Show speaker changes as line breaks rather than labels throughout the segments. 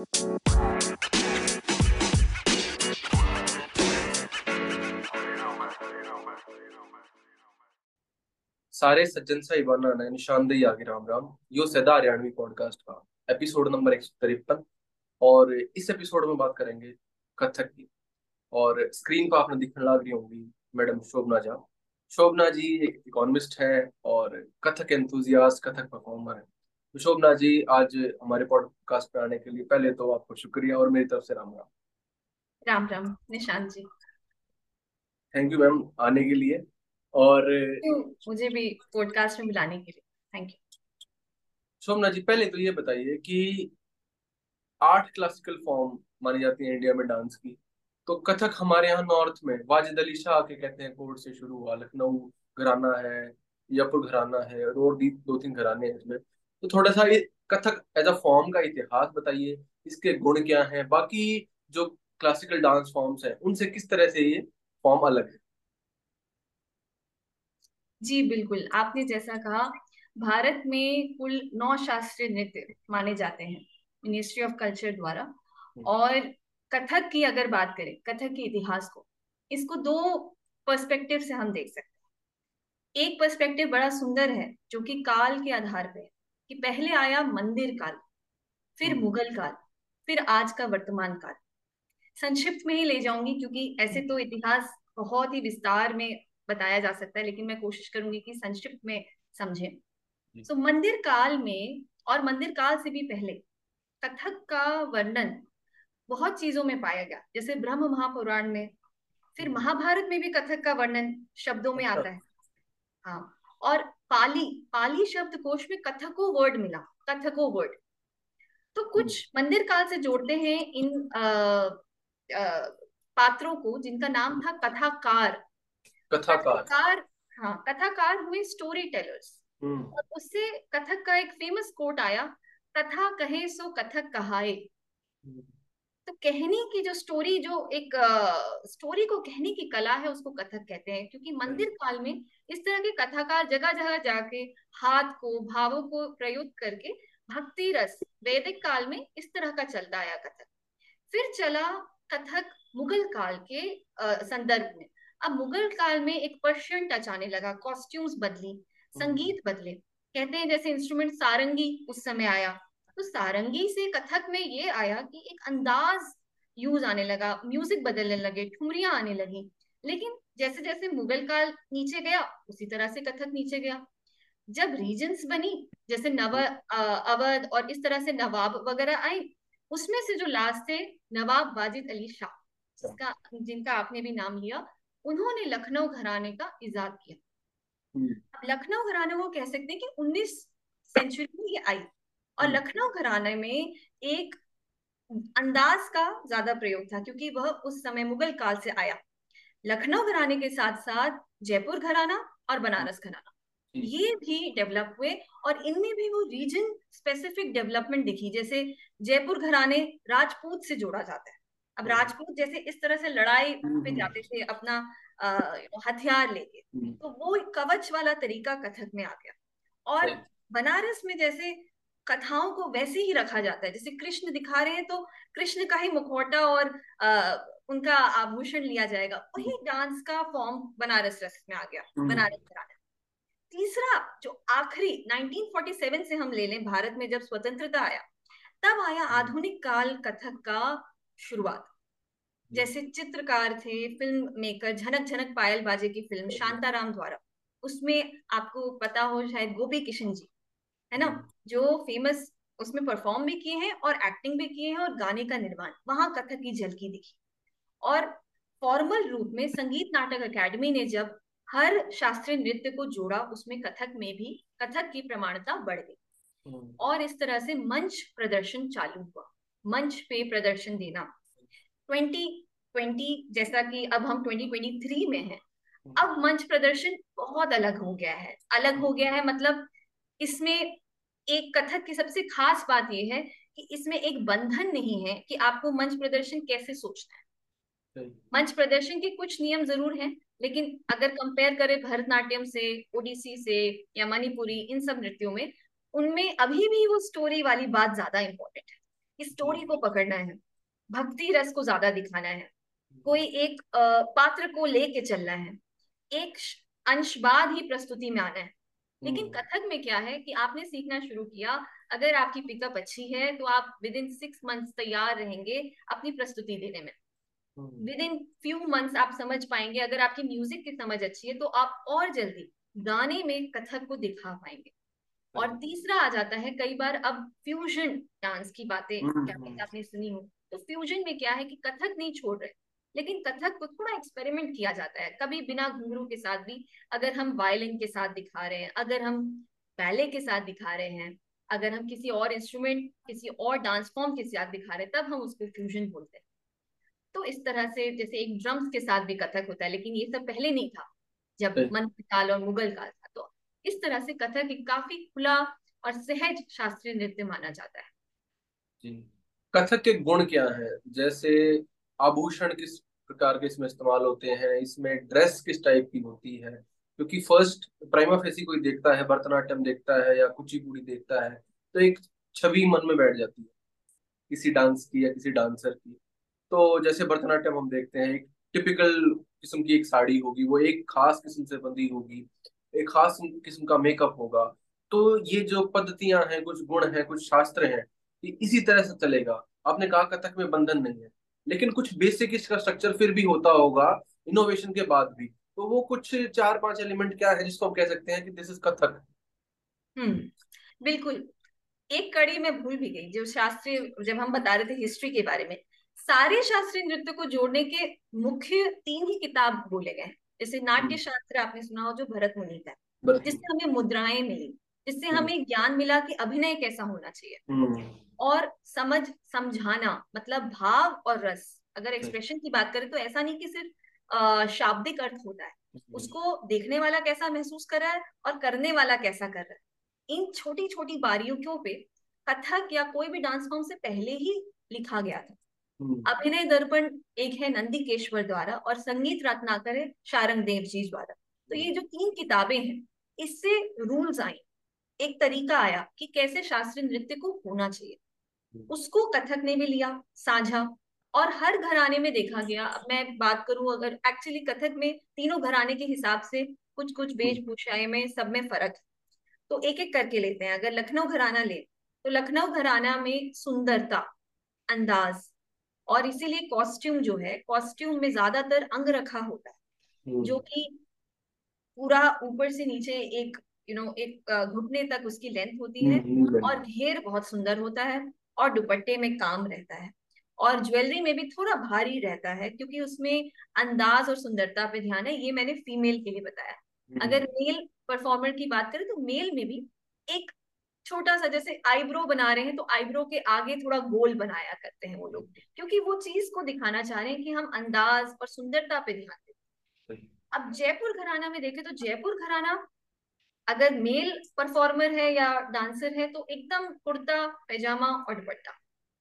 सारे सज्जन साहिबाना ने निशानदेही आगे, राम राम। यो सदा हरियाणवी पॉडकास्ट का एपिसोड नंबर एक तिरपन। और इस एपिसोड में बात करेंगे कथक की। और स्क्रीन पर आपने दिखने लग रही होंगी मैडम शोभना झा। शोभना जी एक इकोनॉमिस्ट है और कथक एंथुजियास्ट कथक परफॉर्मर है। शोभना जी। आज हमारे पॉडकास्ट पे आने के लिए पहले तो आपको शुक्रिया और मेरी तरफ़ से राम राम।
राम Ram Nishant ji.
Thank you ma'am आने के लिए। और
मुझे भी पॉडकास्ट में बुलाने के लिए। थैंक यू
शोभना जी पहले तो ये बताइए कि आठ क्लासिकल फॉर्म मानी जाती है इंडिया में डांस की। तो कथक हमारे यहाँ नॉर्थ में वाजिद अली शाह के कहते हैं कोर्ट से शुरू हुआ लखनऊ घराना है यपुर घराना है और दो तीन घराने हैं इसमें। तो थोड़ा सा ये कथक एज अ फॉर्म का इतिहास बताइए इसके गुण क्या हैं? बाकी जो क्लासिकल डांस फॉर्म्स हैं उनसे किस तरह से ये फॉर्म अलग है?
जी बिल्कुल। आपने जैसा कहा भारत में कुल नौ शास्त्रीय नृत्य माने जाते हैं मिनिस्ट्री ऑफ़ कल्चर द्वारा। हम्म। और कथक की अगर बात करें कथक के इतिहास को इसको दो पर्सपेक्टिव से हम देख सकते हैं। एक पर्सपेक्टिव बड़ा सुंदर है जो कि काल के आधार पे कि पहले आया मंदिर काल फिर हम्म। मुगल काल फिर आज का वर्तमान काल। संक्षिप्त में ही ले जाऊँगी क्योंकि ऐसे तो इतिहास बहुत ही विस्तार में बताया जा सकता है लेकिन मैं कोशिश करूँगी कि संक्षिप्त में समझे। तो मंदिर काल में और मंदिर काल से भी पहले कथक का वर्णन बहुत चीज़ों में पाया गया। जैसे ब्रह्म महापुराण में फिर हम्म। महाभारत में भी कथक का वर्णन शब्दों में आता है। हाँ। और पाली पाली शब्द कोश में कथको वर्ड मिला कथको वर्ड तो कुछ हम्म। मंदिर काल से जोड़ते हैं इन आ, आ, पात्रों को जिनका नाम था कथाकार कथाकार हाँ कथाकार हुए स्टोरी टेलर्स हम्म। और उससे कथक का एक फ़ेमस कोट आया कथा कहे सो कथक कहाए हम्म। तो कहने की जो स्टोरी जो एक स्टोरी को कहने की कला है उसको कथक कहते हैं। क्योंकि मंदिर काल में इस तरह के कथाकार जगह जगह जाके हाथ को भावों को प्रयुक्त करके भक्ति रस वैदिक काल में इस तरह का चलता आया कथक। फिर चला कथक मुगल काल के संदर्भ में। अब मुगल काल में एक पर्शियन टच आने लगा कॉस्ट्यूम्स बदली संगीत बदले। कहते हैं जैसे इंस्ट्रूमेंट सारंगी उस समय आया। तो सारंगी से कथक में ये आया कि एक अंदाज यूज़ आने लगा म्यूज़िक बदलने लगे ठुमरियाँ आने लगी। लेकिन जैसे जैसे मुगल काल नीचे गया उसी तरह से कथक नीचे गया। जब रीजन्स बनी जैसे नव अवध और इस तरह से नवाब वगैरह आए उसमें से जो लास्ट थे नवाब वाजिद अली शाह जिसका जिनका आपने भी नाम लिया उन्होंने लखनऊ घराने का इजाद किया। हम्म। लखनऊ घराने को कह सकते हैं कि 19 सेंचुरी में ये आई। और हम्म। लखनऊ घराने में एक अंदाज का ज़्यादा प्रयोग था क्योंकि वह उस समय मुगल काल से आया। लखनऊ घराने के साथ साथ जयपुर घराना और बनारस घराना। ये भी डेवलप हुए और इनमें भी वो रीजन स्पेसिफिक डेवलपमेंट दिखी जैसे जयपुर घराने राजपूत से जोड़ा जाता है। अब। राजपूत जैसे इस तरह से लड़ाई हम्म, पे हम्म। जाते थे अपना हथियार लेके तो वो कवच वाला तरीका कथक में आ गया। और बनारस में जैसे कथाओं को वैसे ही रखा जाता है। जैसे कृष्ण दिखा रहे हैं तो कृष्ण का ही मुखौटा और आ, उनका आभूषण लिया जाएगा। वही डांस का फॉर्म बनारस रस में आ गया बनारस घराना तीसरा जो आखिरी 1947 से हम ले लें भारत में जब स्वतंत्रता आया तब आया आधुनिक काल कथक का शुरुआत। जैसे चित्रकार थे फ़िल्म मेकर झनक झनक पायल बाजे की फ़िल्म शांताराम द्वारा। उसमें आपको पता हो शायद गोपी किशन जी। है ना? जो फ़ेमस उसमें परफॉर्म भी किए हैं और एक्टिंग भी किए हैं और गाने का निर्माण। वहाँ कथक की झलकी दिखी। और फॉर्मल रूप में संगीत नाटक अकेडमी ने जब हर शास्त्रीय नृत्य को जोड़ा उसमें कथक में भी कथक की प्रमाणता बढ़ गई। हम्म। और इस तरह से मंच प्रदर्शन चालू हुआ। मंच पे प्रदर्शन देना। 2020 जैसा कि अब हम 2023 में हैं। अब मंच प्रदर्शन बहुत अलग हो गया है। अलग हो गया है मतलब इसमें एक कथक की सबसे खास बात यह है कि इसमें एक बंधन नहीं है कि आपको मंच प्रदर्शन कैसे सोचना है। मंच प्रदर्शन के कुछ नियम ज़रूर हैं लेकिन अगर कंपेयर करें भरतनाट्यम से ओडिसी से या मणिपुरी इन सब नृत्यों में उनमें अभी भी वो स्टोरी वाली बात ज़्यादा इंपॉर्टेंट है। कि स्टोरी को पकड़ना है भक्ति रस को ज़्यादा दिखाना है कोई एक पात्र को लेके चलना है एक अंश बाद ही प्रस्तुति में आना है। लेकिन
हम्म।
कथक में क्या है कि आपने सीखना शुरू किया अगर आपकी पिकअप अच्छी है तो आप विद इन सिक्स मंथ्स तैयार रहेंगे अपनी प्रस्तुति देने में। विद इन फ्यू मंथ्स आप समझ पाएँगे अगर आपकी म्यूज़िक की समझ अच्छी है तो आप और जल्दी गाने में कथक को दिखा पाएँगे। और तीसरा आ जाता है कई बार अब फ्यूजन डांस की बातें
हम्म,
क्या
हम्म।
आपने सुनी हो। तो फ्यूजन में क्या है कि कथक नहीं छोड़ रहे। लेकिन कथक को थोड़ा एक्सपेरिमेंट किया जाता है। कभी बिना घुंघरू के साथ भी अगर हम वायलिन के साथ दिखा रहे हैं अगर हम बैले के साथ दिखा रहे हैं अगर हम किसी और इंस्ट्रूमेंट किसी और डांस फॉर्म के साथ दिखा रहे हैं तब हम उसको फ्यूजन बोलते हैं। तो इस तरह से जैसे एक ड्रम्स के साथ भी कथक होता है लेकिन ये सब पहले नहीं था जब मंत्र काल और मुगल काल था। तो इस तरह से कथक एक काफ़ी खुला और सहज शास्त्रीय नृत्य माना जाता है।
जी। कथक के गुण क्या है? जैसे आभूषण किस प्रकार के इसमें इस्तेमाल होते हैं, इसमें ड्रेस किस टाइप की होती है? क्योंकि फ़र्स्ट प्राइमा फेसी कोई देखता है, भरतनाट्यम देखता है या कुचिपुड़ी देखता है तो एक छवि मन में बैठ जाती है, किसी डांस की या किसी डांसर की। तो जैसे भरतनाट्यम हम देखते हैं, एक टिपिकल किस्म की एक साड़ी होगी, वो एक खास किस्म से बंधी होगी, एक खास किस्म का मेकअप होगा। तो ये जो पद्धतियाँ हैं, कुछ गुण हैं, कुछ शास्त्र हैं, ये इसी तरह से चलेगा। आपने कहा कथक में बंधन नहीं है। लेकिन कुछ बेसिक इसका स्ट्रक्चर फिर भी होता होगा इनोवेशन के बाद भी। तो वो कुछ चार पाँच एलिमेंट क्या है जिसको हम कह सकते हैं कि दिस इज़ कथक?
हम्म बिल्कुल। एक कड़ी में भूल भी गई जो शास्त्रीय जब हम बता रहे थे हिस्ट्री के बारे में। सारे शास्त्रीय नृत्य को जोड़ने के मुख्य तीन ही किताब बोले गए जैसे नाट्य हम्म। शास्त्र आपने सुना हो जो भरत मुनि का जिससे हमें मुद्राएँ मिली जिससे हम्म। हमें ज्ञान मिला कि अभिनय कैसा होना चाहिए। और समझ समझाना मतलब भाव और रस। अगर एक्सप्रेशन की बात करें तो ऐसा नहीं कि सिर्फ़ शाब्दिक अर्थ होता है। उसको देखने वाला कैसा महसूस कर रहा है और करने वाला कैसा कर रहा है। इन छोटी छोटी बारीकियों पे कथक या कोई भी डांस फॉर्म से पहले ही लिखा गया था। हम्म। अभिनय दर्पण एक है नंदीकेश्वर द्वारा और संगीत रत्नाकर है शारंग देव जी द्वारा। तो ये जो तीन किताबें हैं इससे रूल्स आई। एक तरीका आया कि कैसे शास्त्रीय नृत्य को होना चाहिए। उसको कथक ने भी लिया साझा। और हर घराने में देखा गया। अब मैं बात करूँ अगर एक्चुअली कथक में तीनों घराने के हिसाब से कुछ कुछ हम्म। वेशभूषाएँ में सब में फ़र्क। तो एक एक करके लेते हैं। अगर लखनऊ घराना ले तो लखनऊ घराना में सुंदरता अंदाज और इसीलिए कॉस्ट्यूम जो है कॉस्ट्यूम में ज़्यादातर अंग रखा होता है। हम्म। जो कि पूरा ऊपर से नीचे एक यू नो एक घुटने तक उसकी लेंथ होती है हम्म, और घेर बहुत सुंदर होता है। और दुपट्टे में काम रहता है। और ज्वेलरी में भी थोड़ा भारी रहता है क्योंकि उसमें अंदाज और सुंदरता पे ध्यान है ये मैंने फीमेल के लिए बताया। हम्म। अगर मेल परफॉर्मर की बात करें तो मेल में भी एक छोटा सा जैसे आईब्रो बना रहे हैं तो आईब्रो के आगे थोड़ा गोल बनाया करते हैं वो लोग क्योंकि वो चीज़ को दिखाना चाह रहे हैं कि हम अंदाज और सुंदरता पे ध्यान दें। अब जयपुर घराना में देखें तो जयपुर घराना अगर मेल परफॉर्मर है या डांसर है तो एकदम कुर्ता पैजामा और दुपट्टा।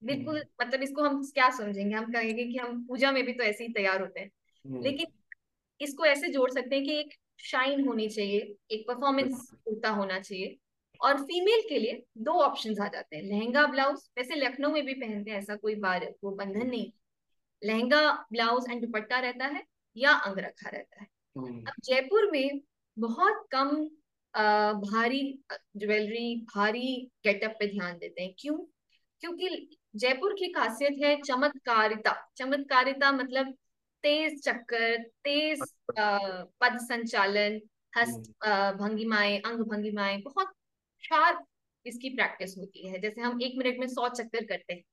बिल्कुल हम्म। मतलब इसको हम क्या समझेंगे? हम कहेंगे कि हम पूजा में भी तो ऐसे ही तैयार होते हैं। हम्म। लेकिन इसको ऐसे जोड़ सकते हैं कि एक शाइन होनी चाहिए एक परफॉर्मेंस कुर्ता होना चाहिए। और फीमेल के लिए दो ऑप्शन आ जाते हैं। लहंगा ब्लाउज। वैसे लखनऊ में भी पहनते हैं ऐसा कोई बार वो बंधन नहीं लहंगा ब्लाउज एंड दुपट्टा रहता है या अंग रखा रहता है। हम्म। अब जयपुर में बहुत कम भारी ज्वेलरी भारी गेटअप पे ध्यान देते हैं। क्यों? क्योंकि जयपुर की खासियत है चमत्कारिता। चमत्कारिता मतलब तेज चक्कर तेज पद संचालन हस्त हम्म। भंगिमाएँ अंग भंगिमाएँ बहुत शार्प इसकी प्रैक्टिस होती है। जैसे हम एक मिनट में सौ चक्कर करते हैं।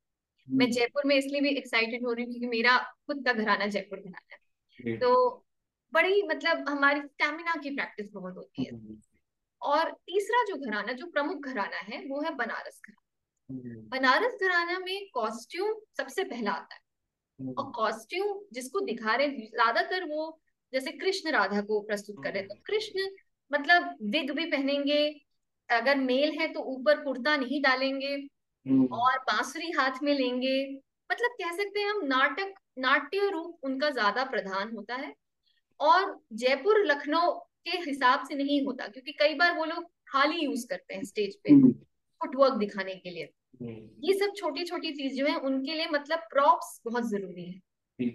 मैं हम्म। जयपुर में इसलिए भी एक्साइटेड हो रही हूँ क्योंकि मेरा खुद का घराना जयपुर घराना है। तो बड़ी मतलब हमारी स्टेमिना की प्रैक्टिस बहुत होती है। हम्म। और तीसरा जो घराना जो प्रमुख घराना है वो है बनारस घराना। हम्म। बनारस घराना में कॉस्ट्यूम सबसे पहला आता है। और कॉस्ट्यूम जिसको दिखा रहे ज़्यादातर वो जैसे कृष्ण राधा को प्रस्तुत कर रहे तो कृष्ण मतलब विग भी पहनेंगे अगर मेल है तो ऊपर कुर्ता नहीं डालेंगे हम्म। और बांसुरी हाथ में लेंगे। मतलब कह सकते हैं हम नाटक नाट्य रूप उनका ज़्यादा प्रधान होता है। और जयपुर लखनऊ के हिसाब से नहीं होता क्योंकि कई बार वो लोग खाली यूज़ करते हैं स्टेज पे फुटवर्क हम्म। दिखाने के लिए। ये सब छोटी छोटी चीज़ जो है उनके लिए मतलब प्रॉप्स बहुत ज़रूरी है।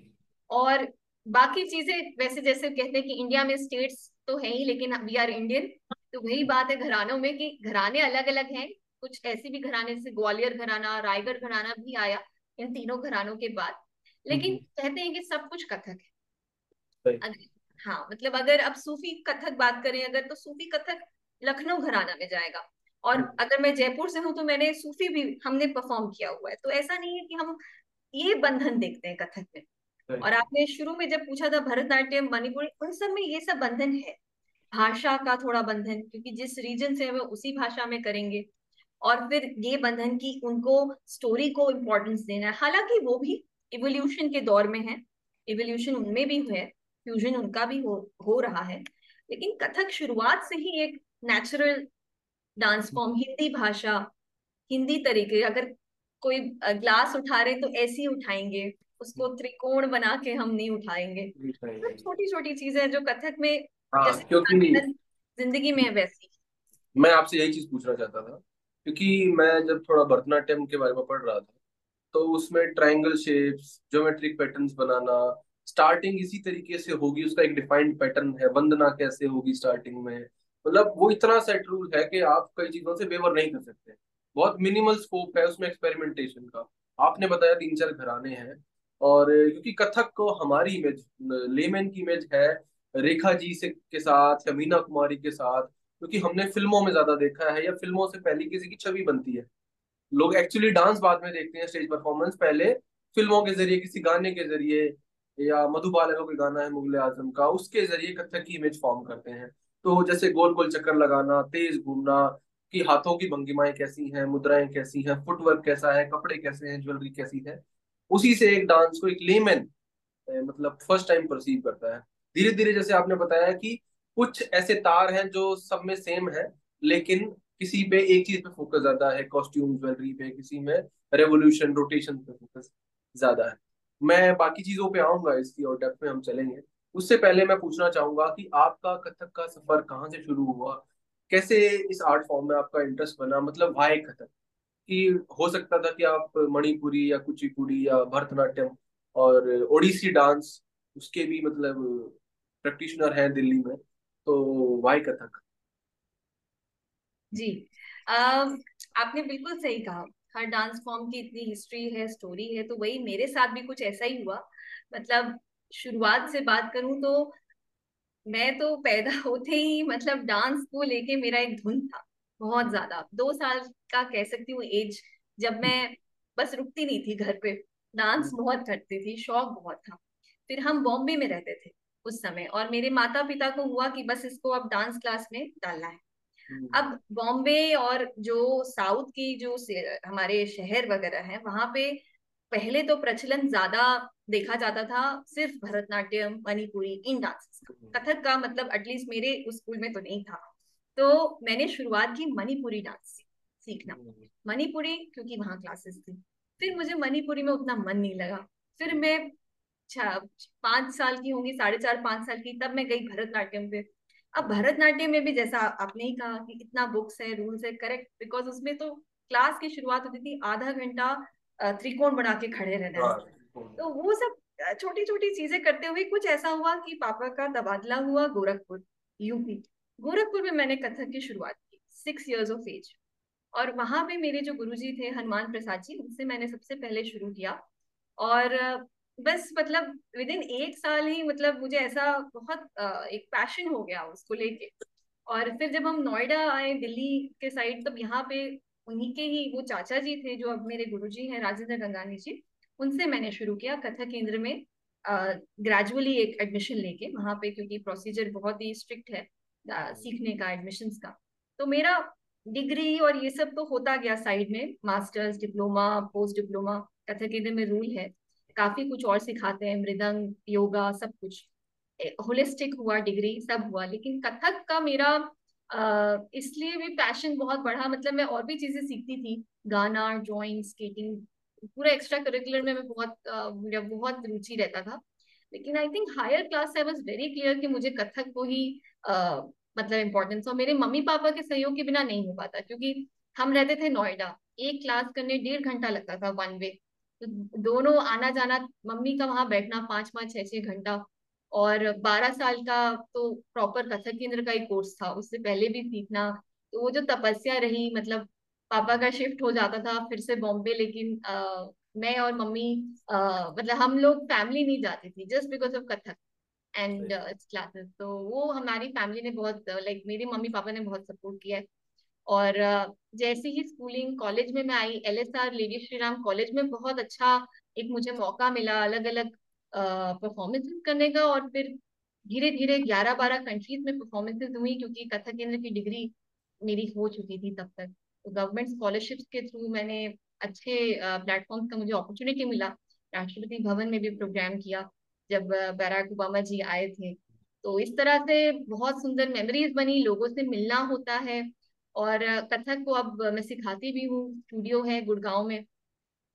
और बाकी चीज़ें वैसे जैसे कहते हैं कि इंडिया में स्टेट्स तो है ही लेकिन वी आर इंडियन तो वही बात है घरानों में कि घराने अलग अलग हैं। कुछ ऐसे भी घराने जैसे ग्वालियर घराना रायगढ़ घराना भी आया इन तीनों घरानों के बाद। लेकिन कहते हैं कि सब कुछ कथक है। हाँ मतलब अगर अब सूफी कथक बात करें अगर तो सूफी कथक लखनऊ घराना में जाएगा। और हम्म। अगर मैं जयपुर से हूँ तो मैंने सूफी भी हमने परफॉर्म किया हुआ है। तो ऐसा नहीं है कि हम ये बंधन देखते हैं कथक में। और आपने शुरू में जब पूछा था भरतनाट्यम मणिपुरी उन सब में ये सब बंधन है। भाषा का थोड़ा बंधन क्योंकि जिस रीजन से वो उसी भाषा में करेंगे। और फिर ये बंधन की उनको स्टोरी को इम्पोर्टेंस देना है। हालाँकि वो भी इवोल्यूशन के दौर में है। इवोल्यूशन उनमें भी है। फ्यूजन उनका भी हो हो रहा है। लेकिन कथक शुरुआत से ही एक नेचुरल डांस फॉर्म हिंदी भाषा हिंदी तरीके अगर कोई ग्लास उठा रहे तो ऐसे ही उठाएँगे। उसको त्रिकोण बना के हम नहीं उठाएँगे। तो छोटी छोटी चीज़ें जो कथक में हाँ, क्योंकि ज़िंदगी में वैसी।
मैं आपसे यही चीज़ पूछना चाहता था क्योंकि मैं जब थोड़ा भरतनाट्यम के बारे में पढ़ रहा था तो उसमें ट्रायंगल शेप्स ज्योमेट्रिक पैटर्न्स बनाना स्टार्टिंग इसी तरीके से होगी, उसका एक डिफाइंड पैटर्न है, वंदना कैसे होगी स्टार्टिंग में? मतलब वो इतना सेट रूल है कि आप कई चीज़ों से वेवर नहीं कर सकते। बहुत मिनिमल स्कोप है उसमें एक्सपेरिमेंटेशन का। आपने बताया तीन चार घराने हैं और क्योंकि कथक को हमारी इमेज लेमैन की इमेज है, रेखा जी से के साथ या मीना कुमारी के साथ, क्योंकि हमने फ़िल्मों में ज़्यादा देखा है या फ़िल्मों से पहले किसी की छवि बनती है। लोग एक्चुअली डांस बाद में देखते हैं स्टेज परफॉर्मेंस पहले फ़िल्मों के ज़रिए, किसी गाने के ज़रिए या मधुबाला का कोई गाना है मुगल आज़म का, उसके ज़रिए कथक की इमेज फॉर्म करते हैं। तो जैसे गोल गोल चक्कर लगाना, तेज घूमना, कि हाथों की भंगिमाएँ कैसी हैं, मुद्राएँ कैसी हैं फुटवर्क कैसा है, कपड़े कैसे हैं ज्वेलरी कैसी है, उसी से एक डांस को एक लेमैन मतलब फ़र्स्ट टाइम परसीव करता है। धीरे धीरे जैसे आपने बताया कि कुछ ऐसे तार हैं जो सब में सेम है, लेकिन किसी पे एक चीज़ पे फोकस ज़्यादा है कॉस्ट्यूम ज्वेलरी पे, किसी में रेवोल्यूशन रोटेशन पे फोकस ज़्यादा है। मैं बाकी चीज़ों पे आऊँगा इसकी और डेप्थ में हम चलेंगे। उससे पहले मैं पूछना चाहूँगा कि आपका कथक का सफ़र कहाँ से शुरू हुआ? कैसे इस आर्ट फॉर्म में आपका इंटरेस्ट बना? मतलब वाई कथक? कि हो सकता था कि आप मणिपुरी या कुचिपुड़ी या भरतनाट्यम और ओडिसी डांस उसके भी मतलब प्रैक्टिशनर हैं दिल्ली में तो वाई कथक?
जी आ, आपने बिल्कुल सही कहा। हर डांस फॉर्म की इतनी हिस्ट्री है स्टोरी है तो वही मेरे साथ भी कुछ ऐसा ही हुआ मतलब शुरुआत से बात करूँ तो मैं तो पैदा होते ही मतलब डांस को लेके मेरा एक धुन था बहुत ज़्यादा दो साल का कह सकती हूँ एज जब मैं बस रुकती नहीं थी घर पे डांस हम्म। बहुत करती थी शौक बहुत था फिर हम बॉम्बे में रहते थे उस समय और मेरे माता पिता को हुआ कि बस इसको अब डांस क्लास में डालना है। अब बॉम्बे और जो साउथ की जो हमारे शहर वगैरह है वहाँ पे पहले तो प्रचलन ज़्यादा देखा जाता था सिर्फ़ भरतनाट्यम मणिपुरी इन डांसेस का। कथक का मतलब एटलीस्ट मेरे उस स्कूल में तो नहीं था। तो मैंने शुरुआत की मणिपुरी डांस सीखना। मणिपुरी क्योंकि वहाँ क्लासेस थी। फिर मुझे मणिपुरी में उतना मन नहीं लगा। फिर मैं पाँच साल की होंगी साढ़े चार पाँच साल की तब मैं गई भरतनाट्यम पे। अब भरतनाट्यम में भी जैसा आपने ही कहा कि इतना बुक्स है रूल्स है करेक्ट बिकॉज़ उसमें तो क्लास की शुरुआत होती थी आधा घंटा त्रिकोण बना के खड़े रहना। हाँ, तो वो सब छोटी छोटी चीज़ें करते हुए कुछ ऐसा हुआ कि पापा का तबादला हुआ गोरखपुर यूपी गोरखपुर में मैंने कथक की शुरुआत की सिक्स इयर्स ऑफ़ एज और वहाँ पे मेरे जो गुरुजी थे हनुमान प्रसाद जी उनसे मैंने सबसे पहले शुरू किया। और बस मतलब विद इन एक साल ही मतलब मुझे ऐसा बहुत एक पैशन हो गया उसको लेके। और फिर जब हम नोएडा आए दिल्ली के साइड तब यहाँ पे उन्हीं के ही वो चाचा जी थे जो अब मेरे गुरु जी हैं राजेंद्र गंगानी जी उनसे मैंने शुरू किया कथा केंद्र में ग्रेजुअली एक एडमिशन लेके वहाँ पे क्योंकि प्रोसीजर बहुत ही स्ट्रिक्ट है आ, सीखने का एडमिशन का। तो मेरा डिग्री और ये सब तो होता गया साइड में मास्टर्स डिप्लोमा पोस्ट डिप्लोमा कथा केंद्र में रूल है। काफ़ी कुछ और सिखाते हैं, मृदंग, योगा, सब कुछ। होलिस्टिक हुआ डिग्री सब हुआ। लेकिन कथक का मेरा इसलिए भी पैशन बहुत बढ़ा। मतलब मैं और भी चीज़ें सीखती थी। गाना ड्राइंग स्केटिंग पूरा एक्स्ट्रा करिकुलर में मैं बहुत मेरा बहुत रुचि रहता था। लेकिन I think higher class I was very clear कि मुझे कथक को ही मतलब इम्पोर्टेंस और मेरे मम्मी पापा के सहयोग के बिना नहीं हो पाता। क्योंकि हम रहते थे नोएडा। एक क्लास करने डेढ़ घंटा लगता था वन वे तो दोनों आना जाना मम्मी का वहाँ बैठना पाँच पाँच छह छह घंटा। और बारह साल का तो प्रॉपर कथक केंद्र का ही कोर्स था उससे पहले भी सीखना तो वो जो तपस्या रही मतलब पापा का शिफ्ट हो जाता था फिर से बॉम्बे लेकिन आ, मैं और मम्मी आ, मतलब हम लोग फैमिली नहीं जाती थी just because of Kathak and classes तो वो हमारी फैमिली ने बहुत लाइक मेरी मम्मी पापा ने बहुत सपोर्ट किया है। और जैसे ही स्कूलिंग कॉलेज में मैं I L S R lady Shri Ram college में बहुत अच्छा एक मुझे मौका मिला अलग अलग परफॉर्मेंसेस करने का और फिर धीरे धीरे ग्यारह बारह कंट्रीज़ में परफॉर्मेंसेस हुई क्योंकि कथक केंद्र की डिग्री मेरी हो चुकी थी तब तक। तो गवर्नमेंट स्कॉलरशिप के थ्रू मैंने अच्छे प्लेटफॉर्म का मुझे अपॉर्चुनिटी मिला। राष्ट्रपति भवन में भी प्रोग्राम किया जब बैराक ओबामा जी आए थे। तो इस तरह से बहुत सुंदर मेमोरीज बनी, लोगों से मिलना होता है। और कथक को अब मैं सिखाती भी हूँ स्टूडियो है गुड़गांव में।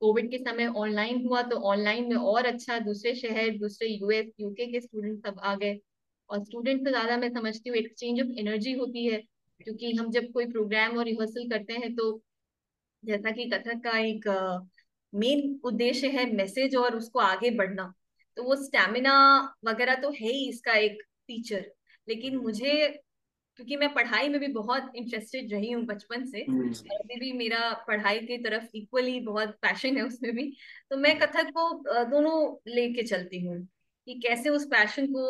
कोविड के समय ऑनलाइन हुआ तो ऑनलाइन में और अच्छा दूसरे शहर, दूसरे यूएस यूके के स्टूडेंट सब आ गए। और स्टूडेंट से ज़्यादा मैं समझती हूँ एक्सचेंज ऑफ़ एनर्जी होती है, क्योंकि हम जब कोई प्रोग्राम और रिहर्सल करते हैं तो जैसा कि कथक का एक मेन उद्देश्य है मैसेज और उसको आगे बढ़ना। तो वो स्टेमिना वगैरह तो है ही इसका एक फीचर लेकिन मुझे क्योंकि मैं पढ़ाई में भी बहुत इंटरेस्टेड रही हूँ बचपन से। हम्म। अभी भी मेरा पढ़ाई की तरफ़ इक्वली बहुत पैशन है उसमें भी। तो मैं हम्म। कथक को दोनों लेके चलती हूँ कि कैसे उस पैशन को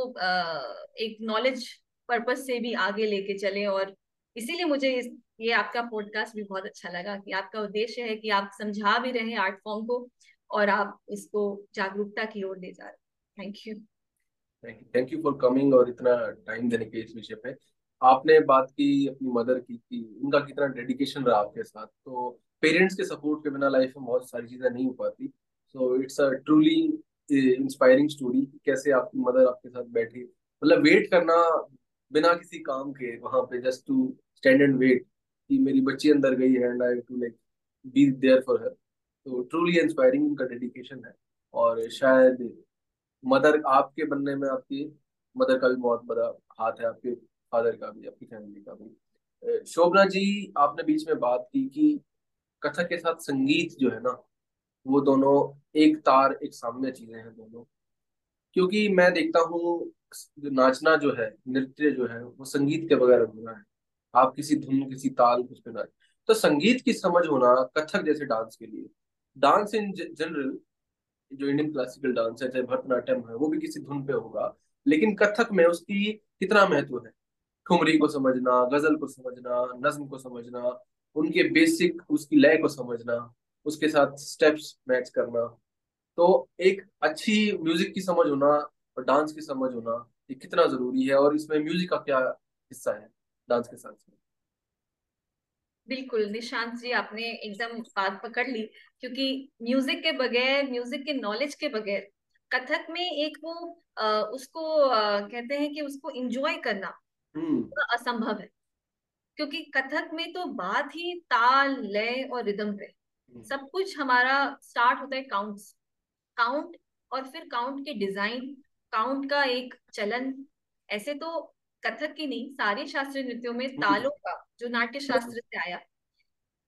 एक नॉलेज पर्पज से भी आगे लेके चले। और इसीलिए मुझे इस ये आपका पॉडकास्ट भी बहुत अच्छा लगा कि आपका उद्देश्य है कि आप समझा भी रहे आर्ट फॉर्म को और आप इसको जागरूकता की ओर ले जा रहे thank you
thank you for coming और इतना टाइम देने के इस विषय पे। आपने बात की, अपनी मदर की, कि उनका कितना डेडिकेशन रहा आपके साथ। तो पेरेंट्स के सपोर्ट के बिना लाइफ में बहुत सारी चीज़ें नहीं हो पाती। So it's a truly inspiring story कैसे आपकी मदर आपके साथ बैठी। मतलब वेट करना बिना किसी काम के वहाँ पे just to stand and wait कि मेरी बच्ची अंदर गई है and I to like be there for her तो ट्रूली इंस्पायरिंग उनका डेडिकेशन है। और शायद मदर आपके बनने में आपकी, मदर का भी बहुत बड़ा हाथ है आपके। फादर का भी आपकी फैमिली का भी। शोभना जी, आपने बीच में बात की कि कथक के साथ संगीत जो है ना, वो दोनों एक तार, एक सामने चीज़ें हैं दोनों। क्योंकि मैं देखता हूँ नाचना जो है, नृत्य जो है, वो संगीत के बगैर अधूरा है। आप किसी धुन, किसी ताल, कुछ पे नाच तो संगीत की समझ होना कथक जैसे डांस के लिए। डांस इन जनरल, जो इंडियन क्लासिकल डांस है, चाहे भरतनाट्यम है, वो भी किसी धुन पे होगा। लेकिन कथक में उसकी कितना महत्व है? ठुमरी को समझना गज़ल को समझना नज्म को समझना उनके बेसिक उसकी लय को समझना उसके साथ स्टेप्स मैच करना तो एक अच्छी म्यूज़िक की समझ होना और डांस की समझ होना ये कितना ज़रूरी है और इसमें म्यूज़िक का क्या हिस्सा है डांस के साथ
बिल्कुल निशांत जी आपने एकदम बात पकड़ ली क्योंकि म्यूज़िक के बगैर म्यूज़िक के नॉलेज के बगैर कथक में एक वो आ, उसको आ, कहते हैं कि उसको इंजॉय करना। असंभव है। क्योंकि कथक में तो बात ही ताल लय और रिदम पे। हम्म। सब कुछ हमारा स्टार्ट होता है काउंट्स काउंट और फिर काउंट के डिज़ाइन काउंट का एक चलन। ऐसे तो कथक की नहीं सारे शास्त्रीय नृत्यों में हम्म। तालों का जो नाट्य शास्त्र से आया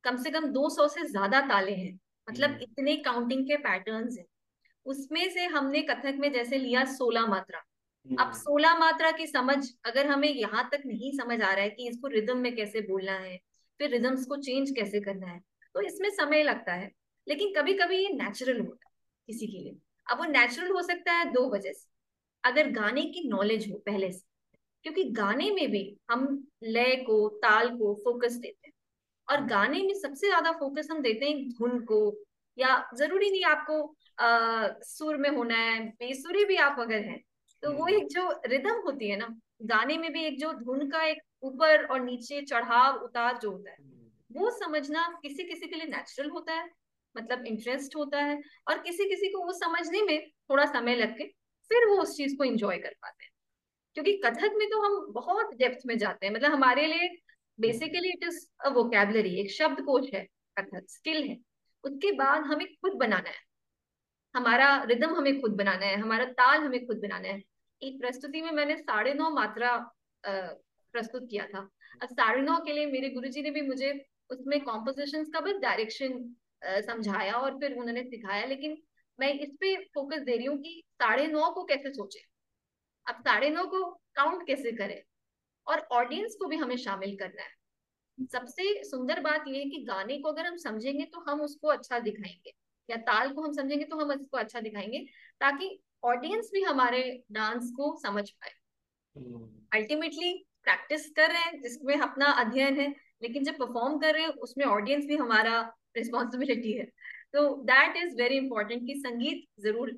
कम से कम 200 से ज़्यादा ताले हैं। मतलब इतने काउंटिंग के पैटर्न्स हैं। उसमें से हमने कथक में जैसे लिया 16 मात्रा। अब हम्म। सोलह मात्रा की समझ अगर हमें यहाँ तक नहीं समझ आ रहा है कि इसको रिदम में कैसे बोलना है फिर रिदम्स को चेंज कैसे करना है तो इसमें समय लगता है। लेकिन कभी कभी ये नेचुरल होता है किसी के लिए। अब वो नेचुरल हो सकता है दो वजह से। अगर गाने की नॉलेज हो पहले से क्योंकि गाने में भी हम लय को ताल को फोकस देते हैं। और गाने में सबसे ज़्यादा फोकस हम देते हैं धुन को या ज़रूरी नहीं आपको आ, सुर में होना है बेसुरी भी आप अगर हैं तो वो एक जो रिदम होती है ना गाने में भी एक जो धुन का एक ऊपर और नीचे चढ़ाव उतार जो होता है वो समझना किसी किसी के लिए नेचुरल होता है मतलब इंटरेस्ट होता है और किसी किसी को वो समझने में थोड़ा समय लग के फिर वो उस चीज़ को एंजॉय कर पाते हैं। क्योंकि कथक में तो हम बहुत डेप्थ में जाते हैं मतलब हमारे लिए basically it is a vocabulary एक शब्द कोश है कथक स्किल है। उसके बाद हमें खुद बनाना है। हमारा रिदम हमें खुद बनाना है हमारा ताल हमें खुद बनाना है एक प्रस्तुति में मैंने साढ़े नौ मात्रा प्रस्तुत किया था। अब साढ़े नौ के लिए मेरे गुरु ने भी मुझे उसमें कॉम्पोजिशन का बस डायरेक्शन समझाया और फिर उन्होंने सिखाया। लेकिन मैं इस पे फोकस दे रही हूँ कि साढ़े नौ को कैसे सोचे? अब साढ़े नौ को काउंट कैसे करें? और ऑडियंस को भी हमें शामिल करना है। सबसे सुंदर बात यह है कि गाने को अगर हम समझेंगे तो हम उसको अच्छा दिखाएँगे। या ताल को हम समझेंगे तो हम उसको अच्छा दिखाएँगे। ताकि ऑडियंस भी हमारे डांस को समझ पाए। अल्टीमेटली हम्म। प्रैक्टिस कर रहे हैं जिसमें अपना अध्ययन है लेकिन जब परफॉर्म कर रहे हैं उसमें ऑडियंस भी हमारा रिस्पॉन्सिबिलिटी है। तो दैट इज़ वेरी इंपॉर्टेंट कि संगीत ज़रूर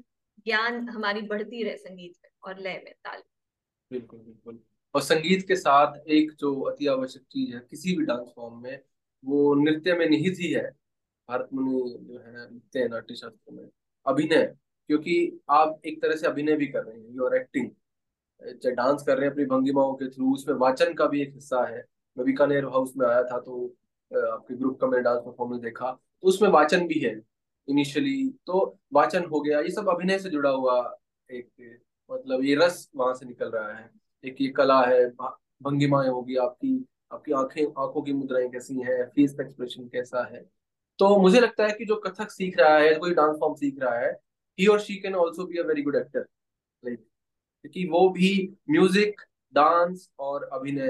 ज्ञान हमारी बढ़ती रहे संगीत में और लय में ताल
बिल्कुल बिल्कुल। और संगीत के साथ एक जो अति आवश्यक चीज़ है किसी भी डांस फॉर्म में वो नृत्य में निहित ही है। भारत मुनि जो है नृत्य नाट्य शास्त्र में। अभिनय। क्योंकि आप एक तरह से अभिनय भी कर रहे हैं यू आर एक्टिंग चाहे डांस कर रहे हैं अपनी भंगिमाओं के थ्रू उसमें वाचन का भी एक हिस्सा है। मैं बीकानेर हाउस में आया था तो आपके ग्रुप का मैंने डांस परफॉर्मेंस देखा तो उसमें वाचन भी है इनिशियली तो वाचन हो गया, ये सब अभिनय से जुड़ा हुआ एक मतलब ये रस वहाँ से निकल रहा है। एक ये कला है भंगिमाएँ होगी आपकी आपकी आँखें, आँखों की मुद्राएँ कैसी हैं फेस का एक्सप्रेशन कैसा है। तो मुझे लगता है कि जो कथक सीख रहा है, कोई डांस फॉर्म सीख रहा है ही और she can also be a very good actor like क्योंकि वो भी म्यूज़िक डांस और अभिनय,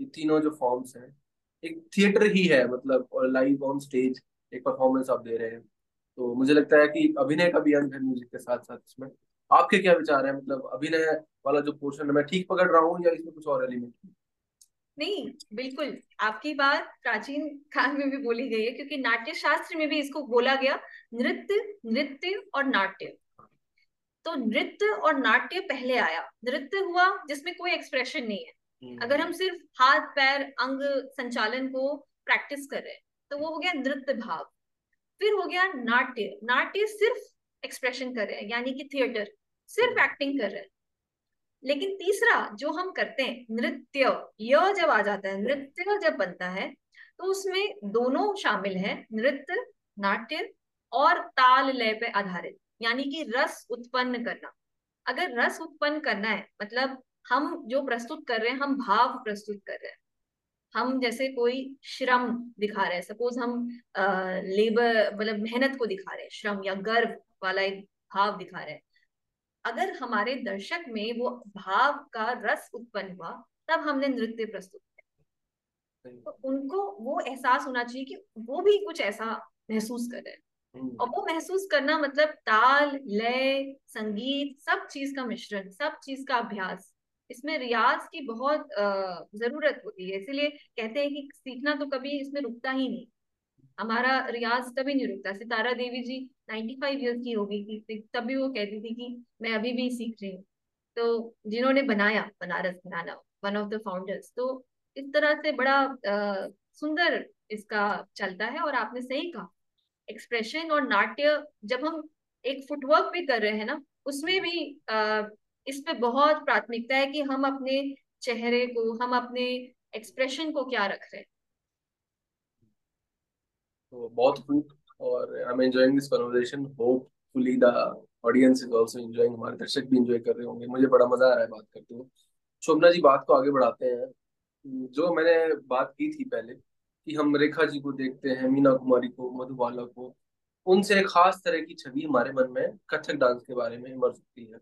ये तीनों जो फॉर्म्स हैं, एक थिएटर ही है मतलब और लाइव ऑन स्टेज एक परफॉर्मेंस आप दे रहे हैं। तो मुझे लगता है कि अभिनय का भी अंग है म्यूज़िक के साथ साथ इसमें। आपके क्या विचार है? मतलब अभिनय वाला जो पोर्शन है, मैं ठीक पकड़ रहा हूँ या इसमें कुछ और एलिमेंट
नहीं बिल्कुल। आपकी बात प्राचीन काल में भी बोली गई है क्योंकि नाट्य शास्त्र में भी इसको बोला गया नृत्य नृत्य और नाट्य। तो नृत्य और नाट्य पहले आया। नृत्य हुआ जिसमें कोई एक्सप्रेशन नहीं है। हम्म। अगर हम सिर्फ़ हाथ पैर अंग संचालन को प्रैक्टिस कर रहे हैं तो वो हो गया नृत्य भाव। फिर हो गया नाट्य। नाट्य सिर्फ़ एक्सप्रेशन कर रहे हैं यानी कि थिएटर सिर्फ़ एक्टिंग हम्म। कर रहे हैं। लेकिन तीसरा जो हम करते हैं, नृत्य यह जब आ जाता है, नृत्य जब बनता है तो उसमें दोनों शामिल है, नृत्य, नाट्य और ताल लय पे आधारित, यानी कि रस उत्पन्न करना। अगर रस उत्पन्न करना है मतलब हम जो प्रस्तुत कर रहे हैं, हम भाव प्रस्तुत कर रहे हैं। हम जैसे कोई श्रम दिखा रहे हैं, सपोज़ हम लेबर मतलब मेहनत को दिखा रहे हैं, श्रम या गर्व वाला एक भाव दिखा रहे हैं। अगर हमारे दर्शक में वो भाव का रस उत्पन्न हुआ तब हमने नृत्य प्रस्तुत किया। तो उनको वो एहसास होना चाहिए कि वो भी कुछ ऐसा महसूस कर रहे हैं। हम्म। और वो महसूस करना मतलब ताल लय संगीत सब चीज़ का मिश्रण सब चीज़ का अभ्यास। इसमें रियाज की बहुत ज़रूरत होती है। इसीलिए कहते हैं कि सीखना तो कभी इसमें रुकता ही नहीं। हमारा रियाज कभी नहीं रुकता। सितारा देवी जी 95 फाइव ईयर्स की हो गई थी तभी वो कहती थी कि मैं अभी भी सीख रही हूँ। तो जिन्होंने बनाया बनारस बनाना वन ऑफ़ द फाउंडर्स तो इस तरह से बड़ा आ, सुंदर इसका चलता है और आपने सही कहा। एक्सप्रेशन और नाट्य जब हम एक फुटवर्क भी कर रहे हैं ना उसमें भी आ, इस पे बहुत प्राथमिकता है कि हम अपने चेहरे को हम अपने एक्सप्रेशन को क्या रख रहे हैं।
तो बहुत खूब और I am enjoying this conversation. Hopefully the audience is also enjoying हमारे दर्शक भी एंजॉय कर रहे होंगे। मुझे बड़ा मज़ा आ रहा है बात करते हुए। शोभना जी, बात को आगे बढ़ाते हैं। जो मैंने बात की थी पहले, कि हम रेखा जी को देखते हैं, मीना कुमारी को मधुबाला को, उनसे एक खास तरह की छवि हमारे मन में कथक डांस के बारे में इमर्ज होती है।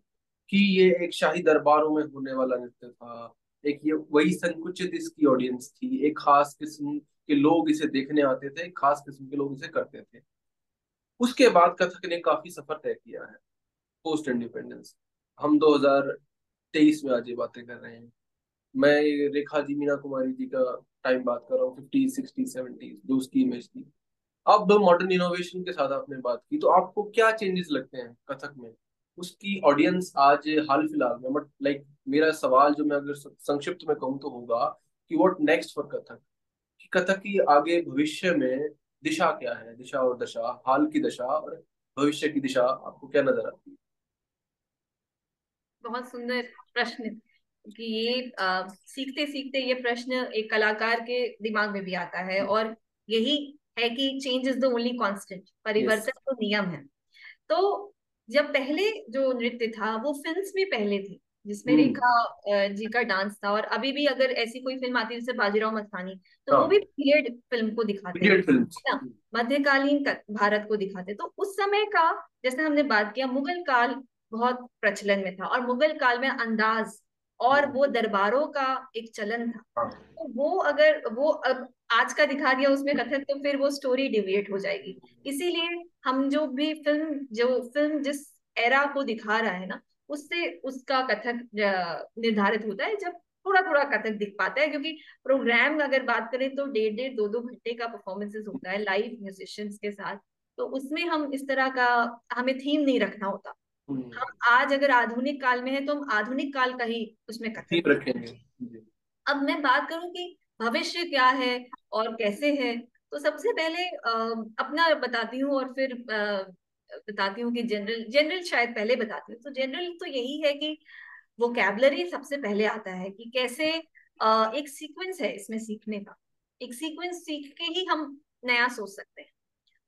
कि ये एक शाही दरबारों में होने वाला नृत्य था, एक ये वही संकुचित इसकी ऑडियंस थी, एक खास किस्म के लोग इसे देखने आते थे, खास किस्म के लोग इसे करते थे। उसके बाद कथक ने काफ़ी सफ़र तय किया है पोस्ट इंडिपेंडेंस हम 2023 में आज ये बातें कर रहे हैं। मैं रेखा जी, मीना कुमारी जी का टाइम बात कर रहा हूँ फिफ्टी सिक्सटी सेवेंटी जो उसकी इमेज थी। अब मॉडर्न इनोवेशन के साथ आपने बात की तो आपको क्या चेंजेस लगते हैं कथक में? उसकी ऑडियंस आज हाल फ़िलहाल में बट लाइक मेरा सवाल जो मैं अगर संक्षिप्त में कहूँ तो होगा कि what next for Kathak? Kathak की आगे भविष्य में दिशा क्या है? दिशा और दशा हाल की दशा और भविष्य की दिशा आपको क्या नज़र आती है?
बहुत सुंदर प्रश्न कि ये आ, सीखते सीखते ये प्रश्न एक कलाकार के दिमाग में भी आता है हम्म। और यही है कि change is the only constant परिवर्तन तो नियम है। तो जब पहले जो नृत्य था वो फ़िल्म में पहले थी। जिसमें रेखा जी का डांस था और अभी भी अगर ऐसी कोई फ़िल्म आती है जैसे बाजीराव मस्तानी तो वो हाँ। भी पीरियड फ़िल्म को दिखाते हैं मध्यकालीन भारत को दिखाते तो उस समय का जैसे हमने बात किया मुगल काल बहुत प्रचलन में था और मुगल काल में अंदाज और हम्म। वो दरबारों का एक चलन था हाँ। तो वो अगर वो अब आज का दिखा दिया उसमें कथक तो फिर वो स्टोरी डिविएट हो जाएगी इसीलिए हम जो भी फ़िल्म जो फ़िल्म जिस एरा को दिखा रहा है ना उससे उसका कथक निर्धारित होता है जब थोड़ा थोड़ा कथक दिख पाता है क्योंकि प्रोग्राम अगर बात करें तो डेढ़ डेढ़ दो दो घंटे का परफॉर्मेंसेस होता है लाइव म्यूजिशियंस के साथ। तो उसमें हम इस तरह का हमें थीम नहीं रखना होता। हम्म। हम आज अगर आधुनिक काल में है तो हम आधुनिक काल का ही उसमें कथक रखेंगे। अब मैं बात करूँ कि भविष्य क्या है और कैसे है? तो सबसे पहले अपना बताती हूँ और फिर बताती हूँ कि जनरल जनरल शायद पहले बताती हूँ तो जनरल तो यही है कि वो कैबलरी सबसे पहले आता है कि कैसे एक सीक्वेंस है इसमें सीखने का एक सीक्वेंस सीख के ही हम नया सोच सकते हैं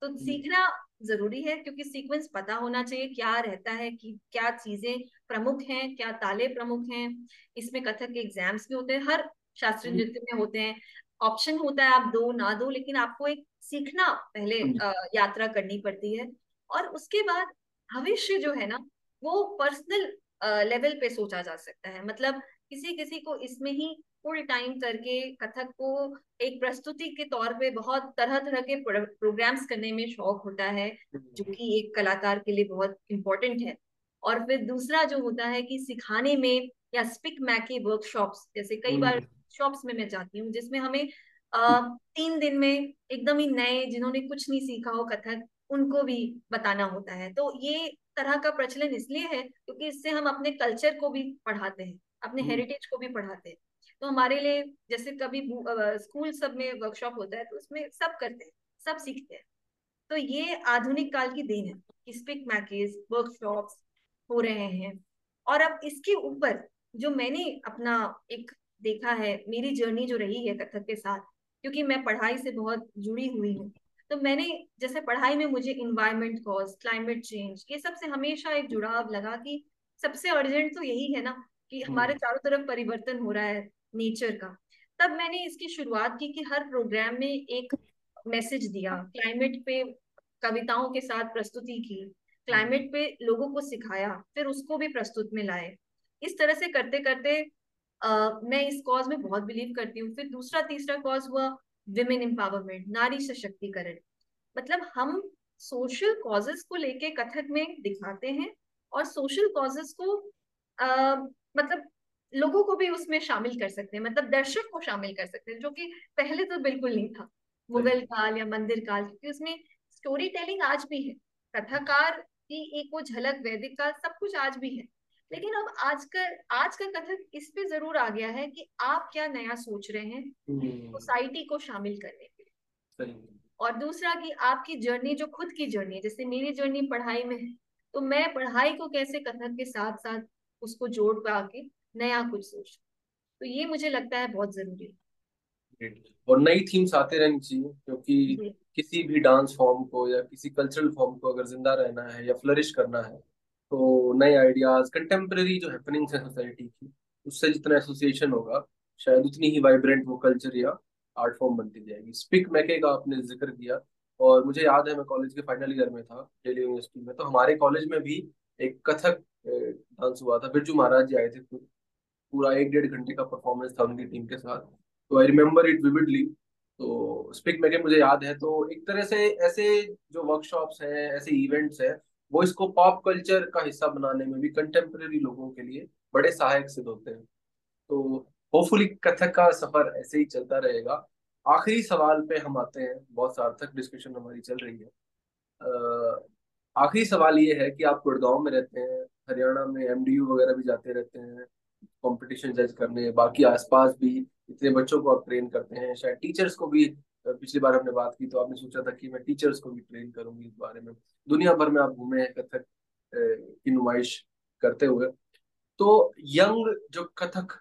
तो हम्म। सीखना ज़रूरी है क्योंकि सीक्वेंस पता होना चाहिए क्या रहता है कि क्या चीज़ें प्रमुख हैं क्या ताले प्रमुख हैं इसमें कथक के एग्ज़ाम्स भी होते हैं हर शास्त्रीय हम्म। नृत्य में होते हैं ऑप्शन होता है आप दो ना दो लेकिन आपको एक सीखना पहले हम्म। यात्रा करनी पड़ती है और उसके बाद भविष्य जो है ना वो पर्सनल लेवल पे सोचा जा सकता है। मतलब किसी किसी को इसमें ही फुल टाइम करके कथक को एक प्रस्तुति के तौर पे बहुत तरह तरह के प्रोग्राम्स करने में शौक होता है जो कि एक कलाकार के लिए बहुत इम्पोर्टेंट है। और फिर दूसरा जो होता है कि सिखाने में या स्पिक मैके वर्कशॉप्स जैसे कई बार शॉप्स में मैं जाती हूँ जिसमें हमें आ, तीन दिन में एकदम ही नए जिन्होंने कुछ नहीं सीखा हो कथक उनको भी बताना होता है। तो ये तरह का प्रचलन इसलिए है क्योंकि इससे हम अपने कल्चर को भी पढ़ाते हैं अपने हेरिटेज हम्म। को भी पढ़ाते हैं। तो हमारे लिए जैसे कभी स्कूल सब में वर्कशॉप होता है तो उसमें सब करते हैं सब सीखते हैं। तो ये आधुनिक काल की देन है कि स्पिक मैकेज वर्कशॉप हो रहे हैं। और अब इसके ऊपर जो मैंने अपना एक देखा है मेरी जर्नी जो रही है कथक के साथ क्योंकि मैं पढ़ाई से बहुत जुड़ी हुई हूँ। तो मैंने जैसे पढ़ाई में मुझे इन्वायरमेंट कॉज क्लाइमेट चेंज ये सबसे हमेशा एक जुड़ाव लगा कि सबसे अर्जेंट तो यही है ना कि हमारे हम्म। चारों तरफ़ परिवर्तन हो रहा है नेचर का। तब मैंने इसकी शुरुआत की कि हर प्रोग्राम में एक मैसेज दिया क्लाइमेट पे कविताओं के साथ प्रस्तुति की क्लाइमेट पे लोगों को सिखाया फिर उसको भी प्रस्तुत में लाए। इस तरह से करते करते आ, मैं इस कॉज में बहुत बिलीव करती हूँ। फिर दूसरा तीसरा कॉज हुआ विमेन एम्पावरमेंट नारी सशक्तिकरण। मतलब हम सोशल कॉजेस को लेके कथक में दिखाते हैं और सोशल कॉजेस को आ, मतलब लोगों को भी उसमें शामिल कर सकते हैं मतलब दर्शक को शामिल कर सकते हैं जो कि पहले तो बिल्कुल नहीं था। मुगल काल या मंदिर काल क्योंकि उसमें स्टोरी टेलिंग आज भी है। कथाकार की एक वो झलक वैदिक काल सब कुछ आज भी है। लेकिन अब आज का आज का कथक इस पे ज़रूर आ गया है कि आप क्या नया सोच रहे हैं सोसाइटी हम्म। को शामिल करने के लिए। और दूसरा कि आपकी जर्नी जो खुद की जर्नी है जैसे मेरी जर्नी पढ़ाई में है तो मैं पढ़ाई को कैसे कथक के साथ साथ उसको जोड़ पा के नया कुछ सोच तो ये मुझे लगता है बहुत ज़रूरी
है। और नई थीम्स आते रहनी चाहिए क्योंकि किसी भी डांस फॉर्म को या किसी कल्चरल फॉर्म को अगर ज़िंदा रहना है या फ्लरिश करना है तो नए आइडियाज़ कंटेम्प्रेरी जो हैपनिंग्स है सोसाइटी की, उससे जितना एसोसिएशन होगा, शायद उतनी ही वाइब्रेंट वो कल्चर या आर्ट फॉर्म बनती जाएगी। स्पिक मैके का आपने ज़िक्र किया और मुझे याद है मैं कॉलेज के फाइनल ईयर में था दिल्ली यूनिवर्सिटी में तो हमारे कॉलेज में भी एक कथक डांस हुआ था। बिरजू महाराज जी आए थे पूरा एक डेढ़ घंटे का परफॉर्मेंस था उनकी टीम के साथ। तो आई रिमेम्बर इट विविडली तो स्पिक मैके मुझे याद है तो एक तरह से ऐसे जो वर्कशॉप्स हैं, ऐसे इवेंट्स हैं वो इसको पॉप कल्चर का हिस्सा बनाने में भी कंटेम्प्रेरी लोगों के लिए बड़े सहायक सिद्ध होते हैं। तो होपफुली कथक का सफ़र ऐसे ही चलता रहेगा। आखिरी सवाल पे हम आते हैं। बहुत सार्थक डिस्कशन हमारी चल रही है। आखिरी सवाल ये है कि आप गुड़गांव में रहते हैं, हरियाणा में एमडीयू वगैरह भी जाते रहते हैं कंपटीशन जज करने, बाकी आसपास भी इतने बच्चों को आप ट्रेन करते हैं, शायद टीचर्स को भी पिछली बार हमने बात की तो आपने सोचा था कि मैं टीचर्स को भी ट्रेन करूँगी इस बारे में। दुनिया भर में आप घूमे हैं कथक की नुमाइश करते हुए। तो यंग जो कथक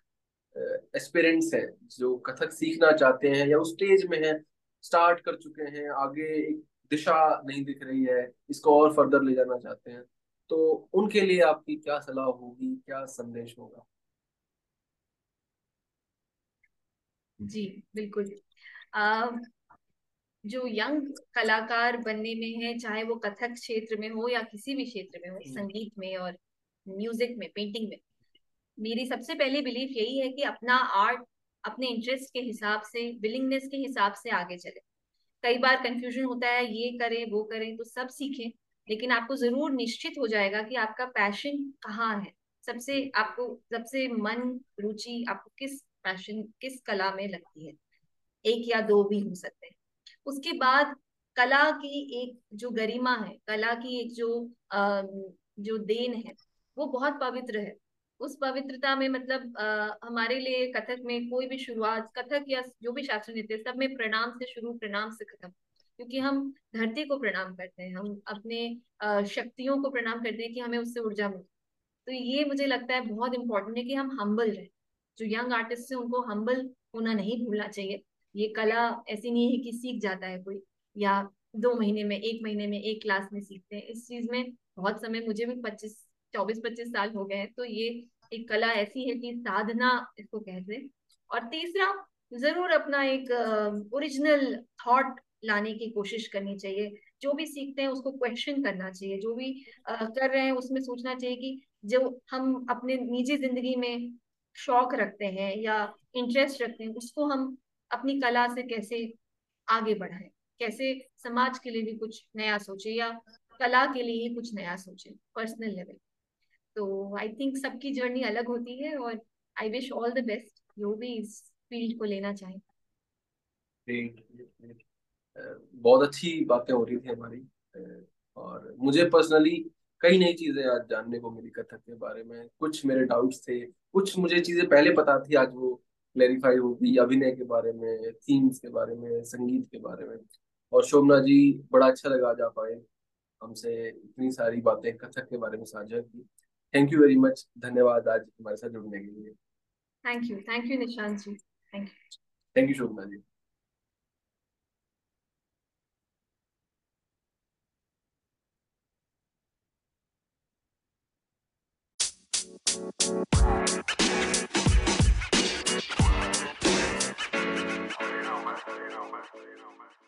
एस्पिरेंट्स हैं, जो कथक सीखना चाहते हैं या उस स्टेज में हैं स्टार्ट कर चुके हैं, आगे एक दिशा नहीं दिख रही है, इसको और फर्दर ले जाना चाहते हैं तो उनके लिए आपकी क्या सलाह होगी, क्या संदेश होगा?
जी, बिल्कुल। जो यंग कलाकार बनने में है चाहे वो कथक क्षेत्र में हो या किसी भी क्षेत्र में हो हम्म। संगीत में और म्यूज़िक में पेंटिंग में मेरी सबसे पहली बिलीफ यही है कि अपना आर्ट अपने इंटरेस्ट के हिसाब से विलिंगनेस के हिसाब से आगे चले। कई बार कंफ्यूजन होता है ये करें वो करें तो सब सीखें लेकिन आपको ज़रूर निश्चित हो जाएगा कि आपका पैशन कहाँ है। सबसे आपको सबसे मन रुचि आपको किस पैशन किस कला में लगती है। एक या दो भी हो सकते हैं। उसके बाद कला की एक जो गरिमा है कला की एक जो आ, जो देन है वो बहुत पवित्र है। उस पवित्रता में मतलब आ, हमारे लिए कथक में कोई भी शुरुआत कथक या जो भी शास्त्र नृत्य सब में प्रणाम से शुरू प्रणाम से खत्म। क्योंकि हम धरती को प्रणाम करते हैं हम अपने आ, शक्तियों को प्रणाम करते हैं कि हमें उससे ऊर्जा मिले। तो ये मुझे लगता है बहुत इंपॉर्टेंट है कि हम हम्बल रहे। जो यंग आर्टिस्ट है उनको हम्बल होना नहीं भूलना चाहिए। ये कला ऐसी नहीं है कि सीख जाता है कोई या दो महीने में एक महीने में एक क्लास में सीखते हैं। इस चीज़ में बहुत समय मुझे भी पच्चीस चौबीस पच्चीस साल हो गए हैं तो ये एक कला ऐसी है कि साधना इसको कहते हैं। और तीसरा ज़रूर अपना एक ओरिजिनल थॉट लाने की कोशिश करनी चाहिए। जो भी सीखते हैं उसको क्वेश्चन करना चाहिए। जो भी uh, कर रहे हैं उसमें सोचना चाहिए कि जो हम अपने निजी ज़िंदगी में शौक रखते हैं या इंटरेस्ट रखते हैं उसको हम अपनी कला से कैसे आगे बढ़ाए? कैसे समाज के लिए भी कुछ नया सोचे या कला के लिए ही कुछ नया सोचे पर्सनल लेवल तो आई थिंक सबकी जर्नी अलग होती है और I wish all the best जो भी इस फ़ील्ड को लेना चाहे।
बहुत अच्छी बातें हो रही थी हमारी। और मुझे पर्सनली कई नई चीज़ें आज जानने को मिली कथक के बारे में। कुछ मेरे डाउट्स थे, कुछ मुझे चीज़ें पहले पता थी, आज वो क्लैरिफाई होगी अभिनय के बारे में थीम्स के बारे में संगीत के बारे में। और शोभना जी बड़ा अच्छा लगा जा पाए हमसे इतनी सारी बातें कथक के बारे में साझा की। थैंक यू वेरी मच धन्यवाद आज हमारे साथ जुड़ने के लिए।
Thank you thank you Nishant ji. Thank you
thank you Shobhana ji. Thank you. so you know, man.